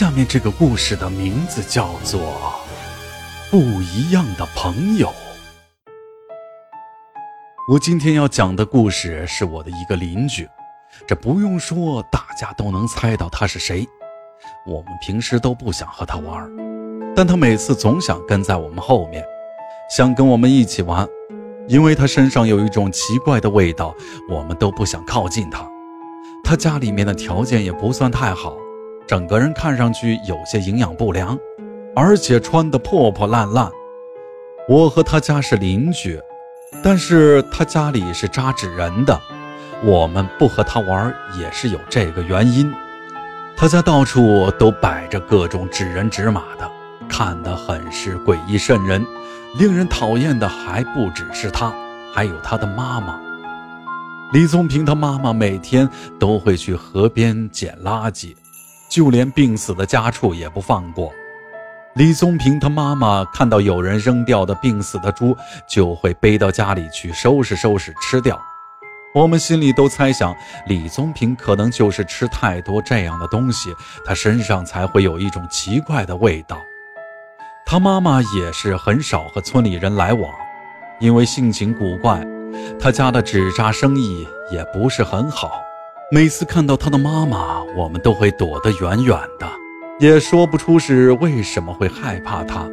下面这个故事的名字叫做《不一样的朋友》。我今天要讲的故事是我的一个邻居，这不用说，大家都能猜到他是谁。我们平时都不想和他玩，但他每次总想跟在我们后面，想跟我们一起玩，因为他身上有一种奇怪的味道，我们都不想靠近他。他家里面的条件也不算太好。整个人看上去有些营养不良，而且穿得破破烂烂。我和他家是邻居，但是他家里是扎纸人的，我们不和他玩也是有这个原因。他家到处都摆着各种纸人纸马的，看得很是诡异瘆人。令人讨厌的还不只是他，还有他的妈妈李宗平。他妈妈每天都会去河边捡垃圾。就连病死的家畜也不放过。李宗平他妈妈看到有人扔掉的病死的猪，就会背到家里去收拾收拾吃掉。我们心里都猜想，李宗平可能就是吃太多这样的东西，他身上才会有一种奇怪的味道。他妈妈也是很少和村里人来往，因为性情古怪，他家的纸扎生意也不是很好。每次看到他的妈妈，我们都会躲得远远的，也说不出是为什么会害怕他。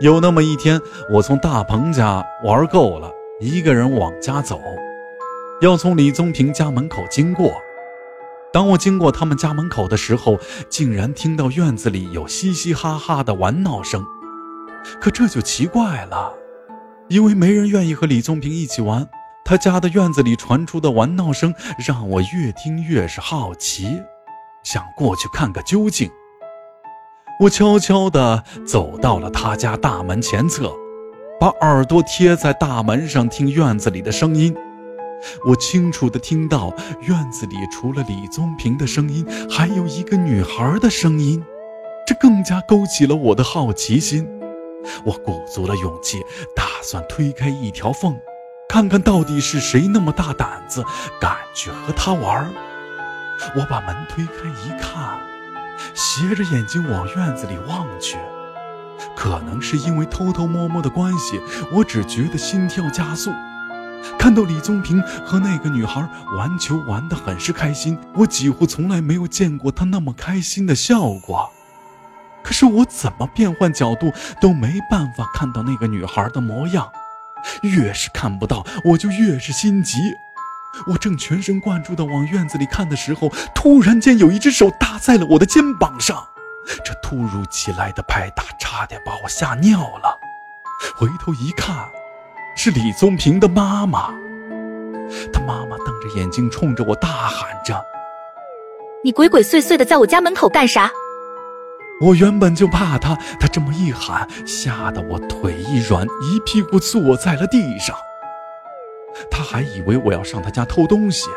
有那么一天，我从大鹏家玩够了，一个人往家走，要从李宗平家门口经过。当我经过他们家门口的时候，竟然听到院子里有嘻嘻哈哈的玩闹声。可这就奇怪了，因为没人愿意和李宗平一起玩。他家的院子里传出的玩闹声让我越听越是好奇，想过去看个究竟。我悄悄地走到了他家大门前侧，把耳朵贴在大门上听院子里的声音。我清楚地听到院子里除了李宗平的声音，还有一个女孩的声音，这更加勾起了我的好奇心。我鼓足了勇气，打算推开一条缝。看看到底是谁那么大胆子，敢去和他玩？我把门推开一看，斜着眼睛往院子里望去。可能是因为偷偷摸摸的关系，我只觉得心跳加速。看到李宗平和那个女孩玩球玩得很是开心，我几乎从来没有见过他那么开心的笑过。可是我怎么变换角度都没办法看到那个女孩的模样。越是看不到，我就越是心急。我正全神贯注地往院子里看的时候，突然间有一只手搭在了我的肩膀上。这突如其来的拍打，差点把我吓尿了。回头一看，是李宗平的妈妈。他妈妈瞪着眼睛冲着我大喊着：“你鬼鬼祟祟的在我家门口干啥？”我原本就怕他，他这么一喊，吓得我腿一软，一屁股坐在了地上。他还以为我要上他家偷东西，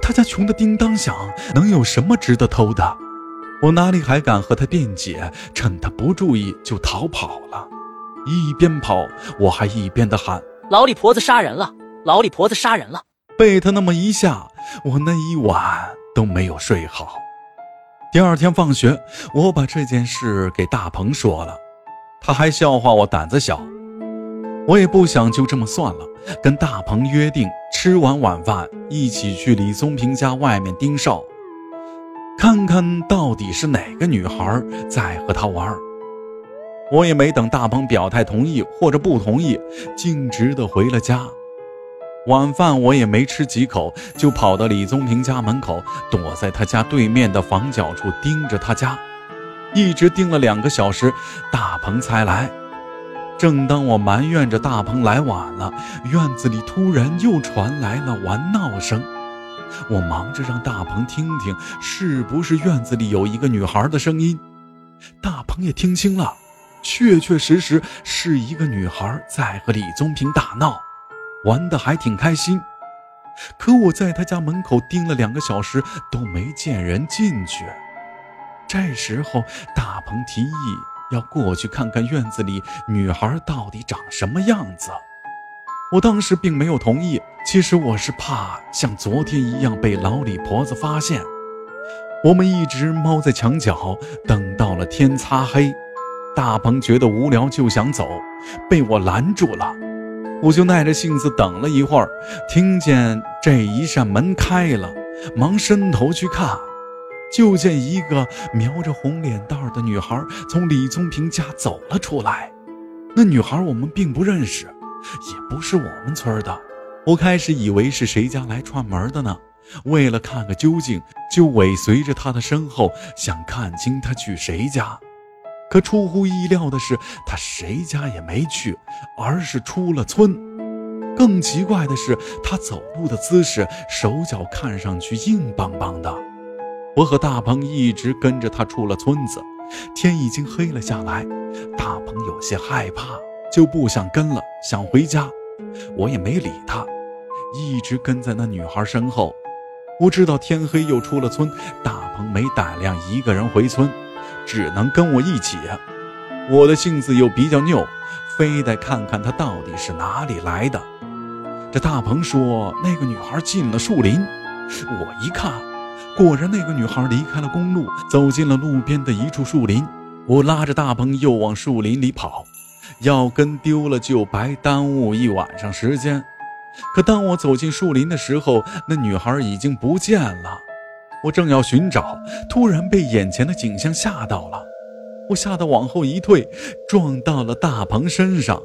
他家穷的叮当响，能有什么值得偷的？我哪里还敢和他辩解？趁他不注意就逃跑了。一边跑，我还一边的喊：“老李婆子杀人了！老李婆子杀人了！”被他那么一吓，我那一晚都没有睡好。第二天放学，我把这件事给大鹏说了，他还笑话我胆子小。我也不想就这么算了，跟大鹏约定，吃完晚饭一起去李宗平家外面盯梢，看看到底是哪个女孩在和他玩。我也没等大鹏表态同意或者不同意，径直的回了家。晚饭我也没吃几口，就跑到李宗平家门口，躲在他家对面的房角处盯着他家，一直盯了两个小时，大鹏才来。正当我埋怨着大鹏来晚了，院子里突然又传来了玩闹声。我忙着让大鹏听听是不是院子里有一个女孩的声音。大鹏也听清了，确确实实是一个女孩在和李宗平打闹。玩的还挺开心，可我在他家门口盯了两个小时都没见人进去。这时候，大鹏提议要过去看看院子里女孩到底长什么样子。我当时并没有同意，其实我是怕像昨天一样被老李婆子发现。我们一直猫在墙角，等到了天擦黑。大鹏觉得无聊，就想走，被我拦住了。我就耐着性子等了一会儿，听见这一扇门开了，忙伸头去看，就见一个描着红脸蛋的女孩从李宗平家走了出来。那女孩我们并不认识，也不是我们村的。我开始以为是谁家来串门的呢，为了看个究竟，就尾随着她的身后，想看清她去谁家。可出乎意料的是，他谁家也没去，而是出了村。更奇怪的是，他走路的姿势，手脚看上去硬邦邦的。我和大鹏一直跟着他出了村子，天已经黑了下来。大鹏有些害怕，就不想跟了，想回家。我也没理他，一直跟在那女孩身后。我知道天黑又出了村，大鹏没胆量一个人回村。只能跟我一起，我的性子又比较拗，非得看看他到底是哪里来的。这大鹏说那个女孩进了树林，我一看，果然那个女孩离开了公路，走进了路边的一处树林。我拉着大鹏又往树林里跑，要跟丢了就白耽误一晚上时间。可当我走进树林的时候，那女孩已经不见了。我正要寻找，突然被眼前的景象吓到了。我吓得往后一退，撞到了大鹏身上。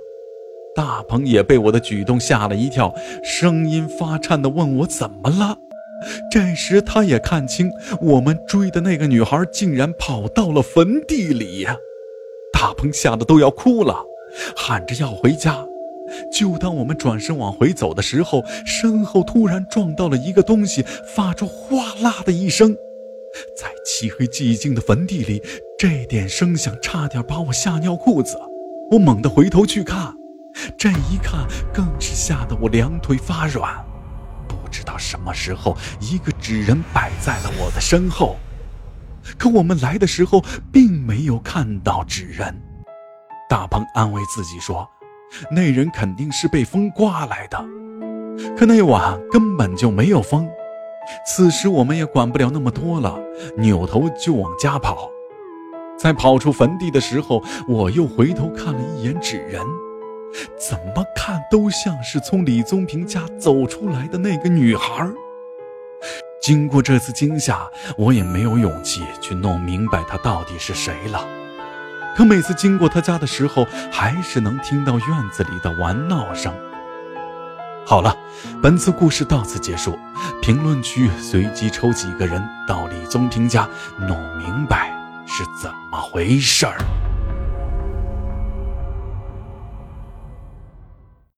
大鹏也被我的举动吓了一跳，声音发颤地问我怎么了。这时他也看清，我们追的那个女孩竟然跑到了坟地里呀！大鹏吓得都要哭了，喊着要回家。就当我们转身往回走的时候，身后突然撞到了一个东西，发出哗啦的一声。在漆黑寂静的坟地里，这点声响差点把我吓尿裤子。我猛地回头去看，这一看更是吓得我两腿发软。不知道什么时候，一个纸人摆在了我的身后，可我们来的时候并没有看到纸人。大鹏安慰自己说。那人肯定是被风刮来的，可那晚根本就没有风。此时我们也管不了那么多了，扭头就往家跑。在跑出坟地的时候，我又回头看了一眼纸人，怎么看都像是从李宗平家走出来的那个女孩。经过这次惊吓，我也没有勇气去弄明白她到底是谁了。可每次经过他家的时候，还是能听到院子里的玩闹声。好了，本次故事到此结束。评论区随机抽几个人到李宗平家，弄明白是怎么回事儿。